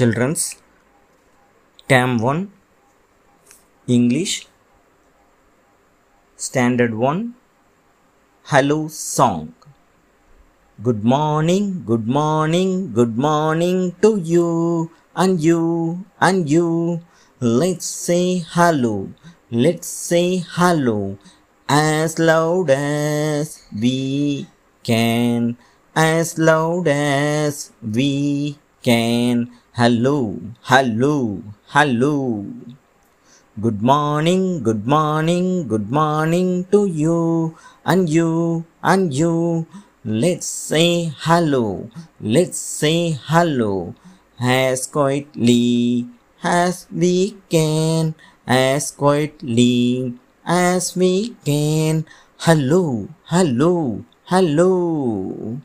children's term 1 english standard 1 hello song. Good morning good morning good morning to you and you and you. Let's say hello let's say hello as loud as we can as loud as we can hello hello hello. Good morning good morning good morning to you and you and you. Let's say hello. Let's say hello. As quietly as we can. As quietly as we can. Hello hello hello.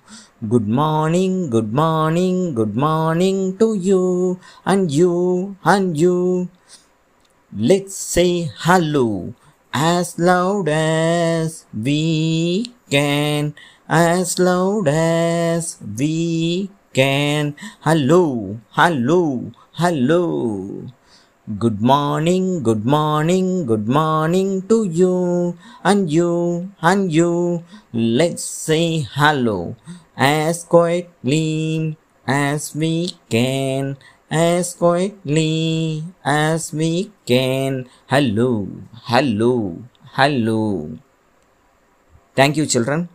Good morning good morning good morning to you. And you and you. Let's say hello as loud as we can. As loud as we can. Hello hello hello good morning good morning good morning to you. And you and you let's say hello as quietly as we can as quietly as we can. Hello hello hello. Thank you children